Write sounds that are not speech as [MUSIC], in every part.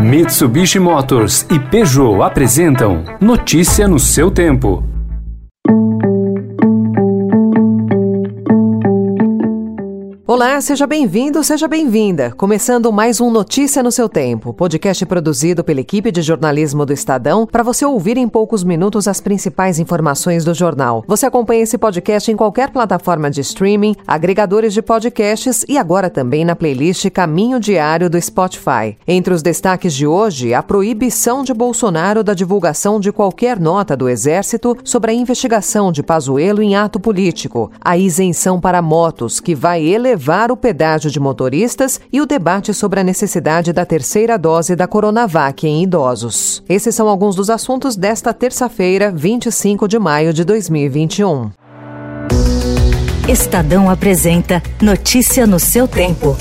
Mitsubishi Motors e Peugeot apresentam Notícia no seu tempo. Olá, seja bem-vindo, seja bem-vinda. Começando mais um Notícia no seu Tempo, podcast produzido pela equipe de jornalismo do Estadão para você ouvir em poucos minutos as principais informações do jornal. Você acompanha esse podcast em qualquer plataforma de streaming, agregadores de podcasts e agora também na playlist Caminho Diário do Spotify. Entre os destaques de hoje, a proibição de Bolsonaro da divulgação de qualquer nota do Exército sobre a investigação de Pazuello em ato político, a isenção para motos, que vai elevar elevar o pedágio de motoristas e o debate sobre a necessidade da terceira dose da Coronavac em idosos. Esses são alguns dos assuntos desta terça-feira, 25 de maio de 2021. Estadão apresenta Notícia no seu tempo.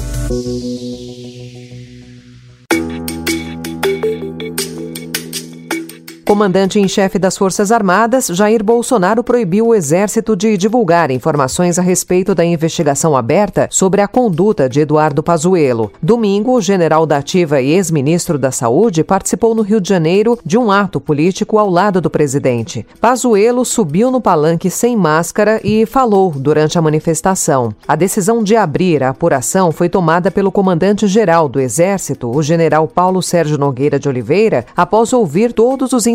Comandante em chefe das Forças Armadas, Jair Bolsonaro proibiu o Exército de divulgar informações a respeito da investigação aberta sobre a conduta de Eduardo Pazuello. Domingo, o general da Ativa e ex-ministro da Saúde participou no Rio de Janeiro de um ato político ao lado do presidente. Pazuello subiu no palanque sem máscara e falou durante a manifestação. A decisão de abrir a apuração foi tomada pelo comandante-geral do Exército, o general Paulo Sérgio Nogueira de Oliveira, após ouvir todos os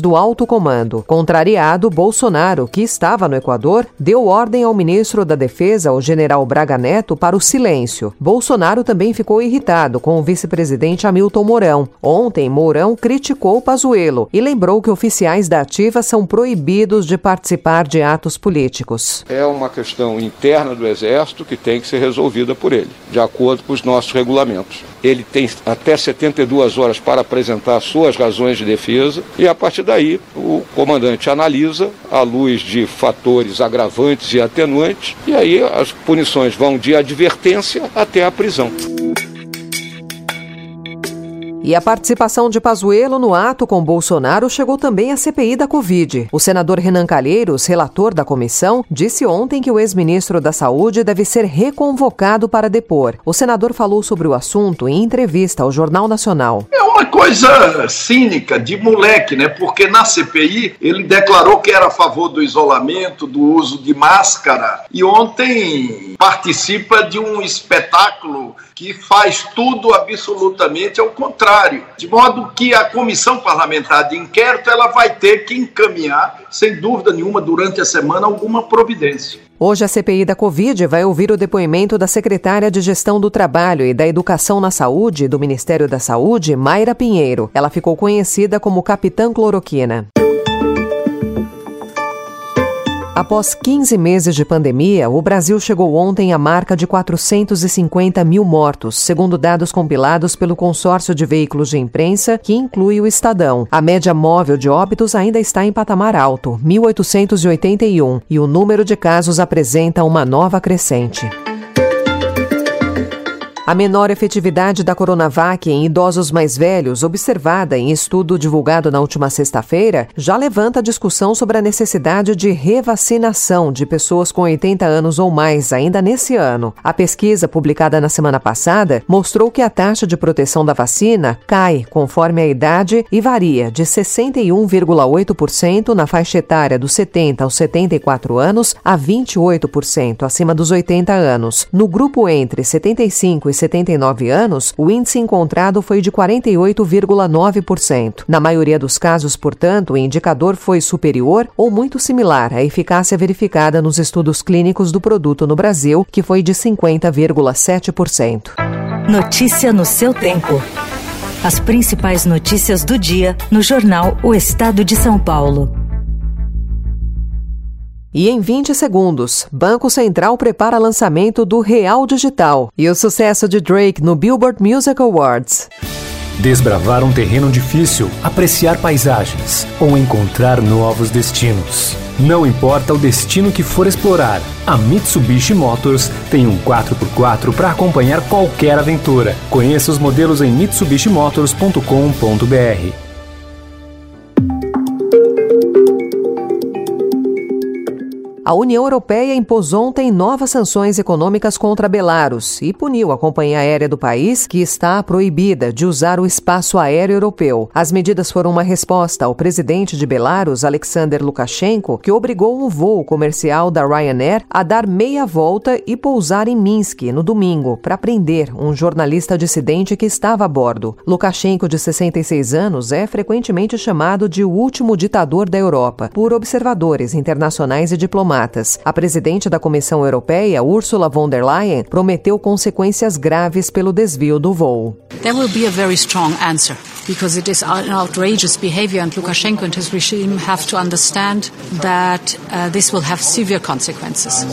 do alto comando. Contrariado, Bolsonaro, que estava no Equador, deu ordem ao ministro da Defesa, o general Braga Neto, para o silêncio. Bolsonaro também ficou irritado com o vice-presidente Hamilton Mourão. Ontem, Mourão criticou Pazuello e lembrou que oficiais da ativa são proibidos de participar de atos políticos. É uma questão interna do Exército que tem que ser resolvida por ele, de acordo com os nossos regulamentos. Ele tem até 72 horas para apresentar suas razões de defesa e a partir daí o comandante analisa à luz de fatores agravantes e atenuantes e aí as punições vão de advertência até a prisão. E a participação de Pazuello no ato com Bolsonaro chegou também à CPI da Covid. O senador Renan Calheiros, relator da comissão, disse ontem que o ex-ministro da Saúde deve ser reconvocado para depor. O senador falou sobre o assunto em entrevista ao Jornal Nacional. É uma coisa cínica, de moleque, né? Porque na CPI ele declarou que era a favor do isolamento, do uso de máscara, e ontem participa de um espetáculo que faz tudo absolutamente ao contrário. De modo que a comissão parlamentar de inquérito ela vai ter que encaminhar, sem dúvida nenhuma, durante a semana, alguma providência. Hoje a CPI da Covid vai ouvir o depoimento da secretária de Gestão do Trabalho e da Educação na Saúde do Ministério da Saúde, Mayra Pinheiro. Ela ficou conhecida como Capitã Cloroquina. Após 15 meses de pandemia, o Brasil chegou ontem à marca de 450 mil mortos, segundo dados compilados pelo consórcio de veículos de imprensa, que inclui o Estadão. A média móvel de óbitos ainda está em patamar alto, 1.881, e o número de casos apresenta uma nova crescente. A menor efetividade da Coronavac em idosos mais velhos, observada em estudo divulgado na última sexta-feira, já levanta discussão sobre a necessidade de revacinação de pessoas com 80 anos ou mais ainda nesse ano. A pesquisa, publicada na semana passada, mostrou que a taxa de proteção da vacina cai conforme a idade e varia de 61,8% na faixa etária dos 70 aos 74 anos a 28% acima dos 80 anos. No grupo entre 75 e 79 anos, o índice encontrado foi de 48,9%. Na maioria dos casos, portanto, o indicador foi superior ou muito similar à eficácia verificada nos estudos clínicos do produto no Brasil, que foi de 50,7%. Notícia no seu tempo. As principais notícias do dia no jornal O Estado de São Paulo. E em 20 segundos, Banco Central prepara lançamento do Real Digital e o sucesso de Drake no Billboard Music Awards. Desbravar um terreno difícil, apreciar paisagens ou encontrar novos destinos. Não importa o destino que for explorar, a Mitsubishi Motors tem um 4x4 para acompanhar qualquer aventura. Conheça os modelos em mitsubishimotors.com.br. A União Europeia impôs ontem novas sanções econômicas contra Belarus e puniu a companhia aérea do país, que está proibida de usar o espaço aéreo europeu. As medidas foram uma resposta ao presidente de Belarus, Alexander Lukashenko, que obrigou um voo comercial da Ryanair a dar meia volta e pousar em Minsk no domingo para prender um jornalista dissidente que estava a bordo. Lukashenko, de 66 anos, é frequentemente chamado de o último ditador da Europa por observadores internacionais e diplomatas diplomatas. A presidente da Comissão Europeia, Ursula von der Leyen, prometeu consequências graves pelo desvio do voo. There will be a very strong answer because it is an outrageous behavior and Lukashenko and his regime have to understand that uh, this will have severe consequences.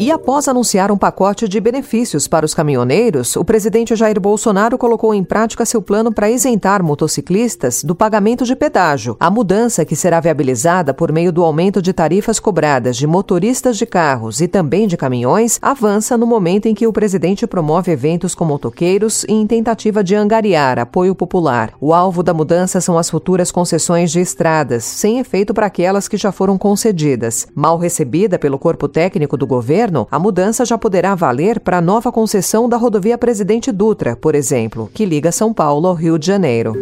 E após anunciar um pacote de benefícios para os caminhoneiros, o presidente Jair Bolsonaro colocou em prática seu plano para isentar motociclistas do pagamento de pedágio. A mudança, que será viabilizada por meio do aumento de tarifas cobradas de motoristas de carros e também de caminhões, avança no momento em que o presidente promove eventos com motoqueiros em tentativa de angariar apoio popular. O alvo da mudança são as futuras concessões de estradas, sem efeito para aquelas que já foram concedidas. Mal recebida pelo corpo técnico do governo, a mudança já poderá valer para a nova concessão da rodovia Presidente Dutra, por exemplo, que liga São Paulo ao Rio de Janeiro.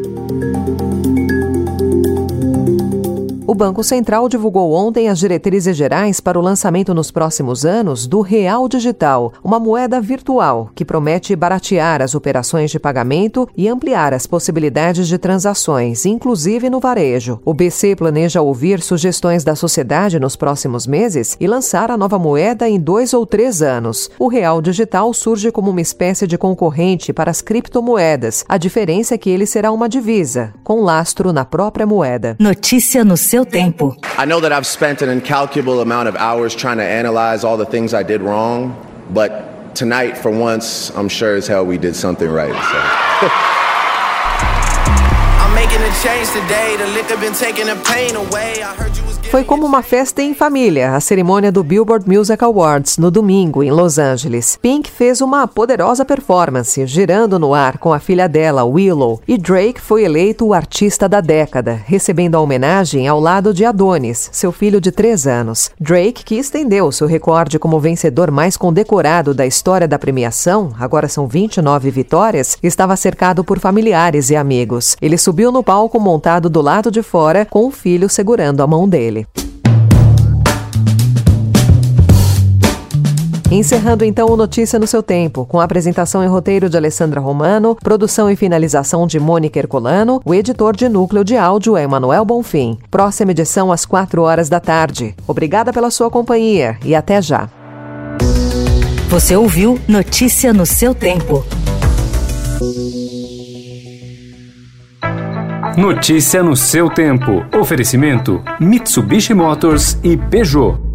Banco Central divulgou ontem as diretrizes gerais para o lançamento nos próximos anos do Real Digital, uma moeda virtual que promete baratear as operações de pagamento e ampliar as possibilidades de transações, inclusive no varejo. O BC planeja ouvir sugestões da sociedade nos próximos meses e lançar a nova moeda em dois ou três anos. O Real Digital surge como uma espécie de concorrente para as criptomoedas. A diferença é que ele será uma divisa, com lastro na própria moeda. Notícia no seu tempo. I know that I've spent an incalculable amount of hours trying to analyze all the things I did wrong, but tonight, for once, I'm sure as hell we did something right. So. [LAUGHS] I'm making a change today. The liquor been taking the pain away. I heard you was foi como uma festa em família, a cerimônia do Billboard Music Awards, no domingo, em Los Angeles. Pink fez uma poderosa performance, girando no ar com a filha dela, Willow, e Drake foi eleito o artista da década, recebendo a homenagem ao lado de Adonis, seu filho de três anos. Drake, que estendeu seu recorde como vencedor mais condecorado da história da premiação, agora são 29 vitórias, estava cercado por familiares e amigos. Ele subiu no palco montado do lado de fora, com o filho segurando a mão dele. Encerrando então o Notícia no seu tempo, com a apresentação e roteiro de Alessandra Romano, produção e finalização de Mônica Ercolano, o editor de núcleo de áudio é Emanuel Bonfim. Próxima edição às 4 horas da tarde. Obrigada pela sua companhia e até já. Você ouviu Notícia no seu tempo. Notícia no seu tempo. Oferecimento: Mitsubishi Motors e Peugeot.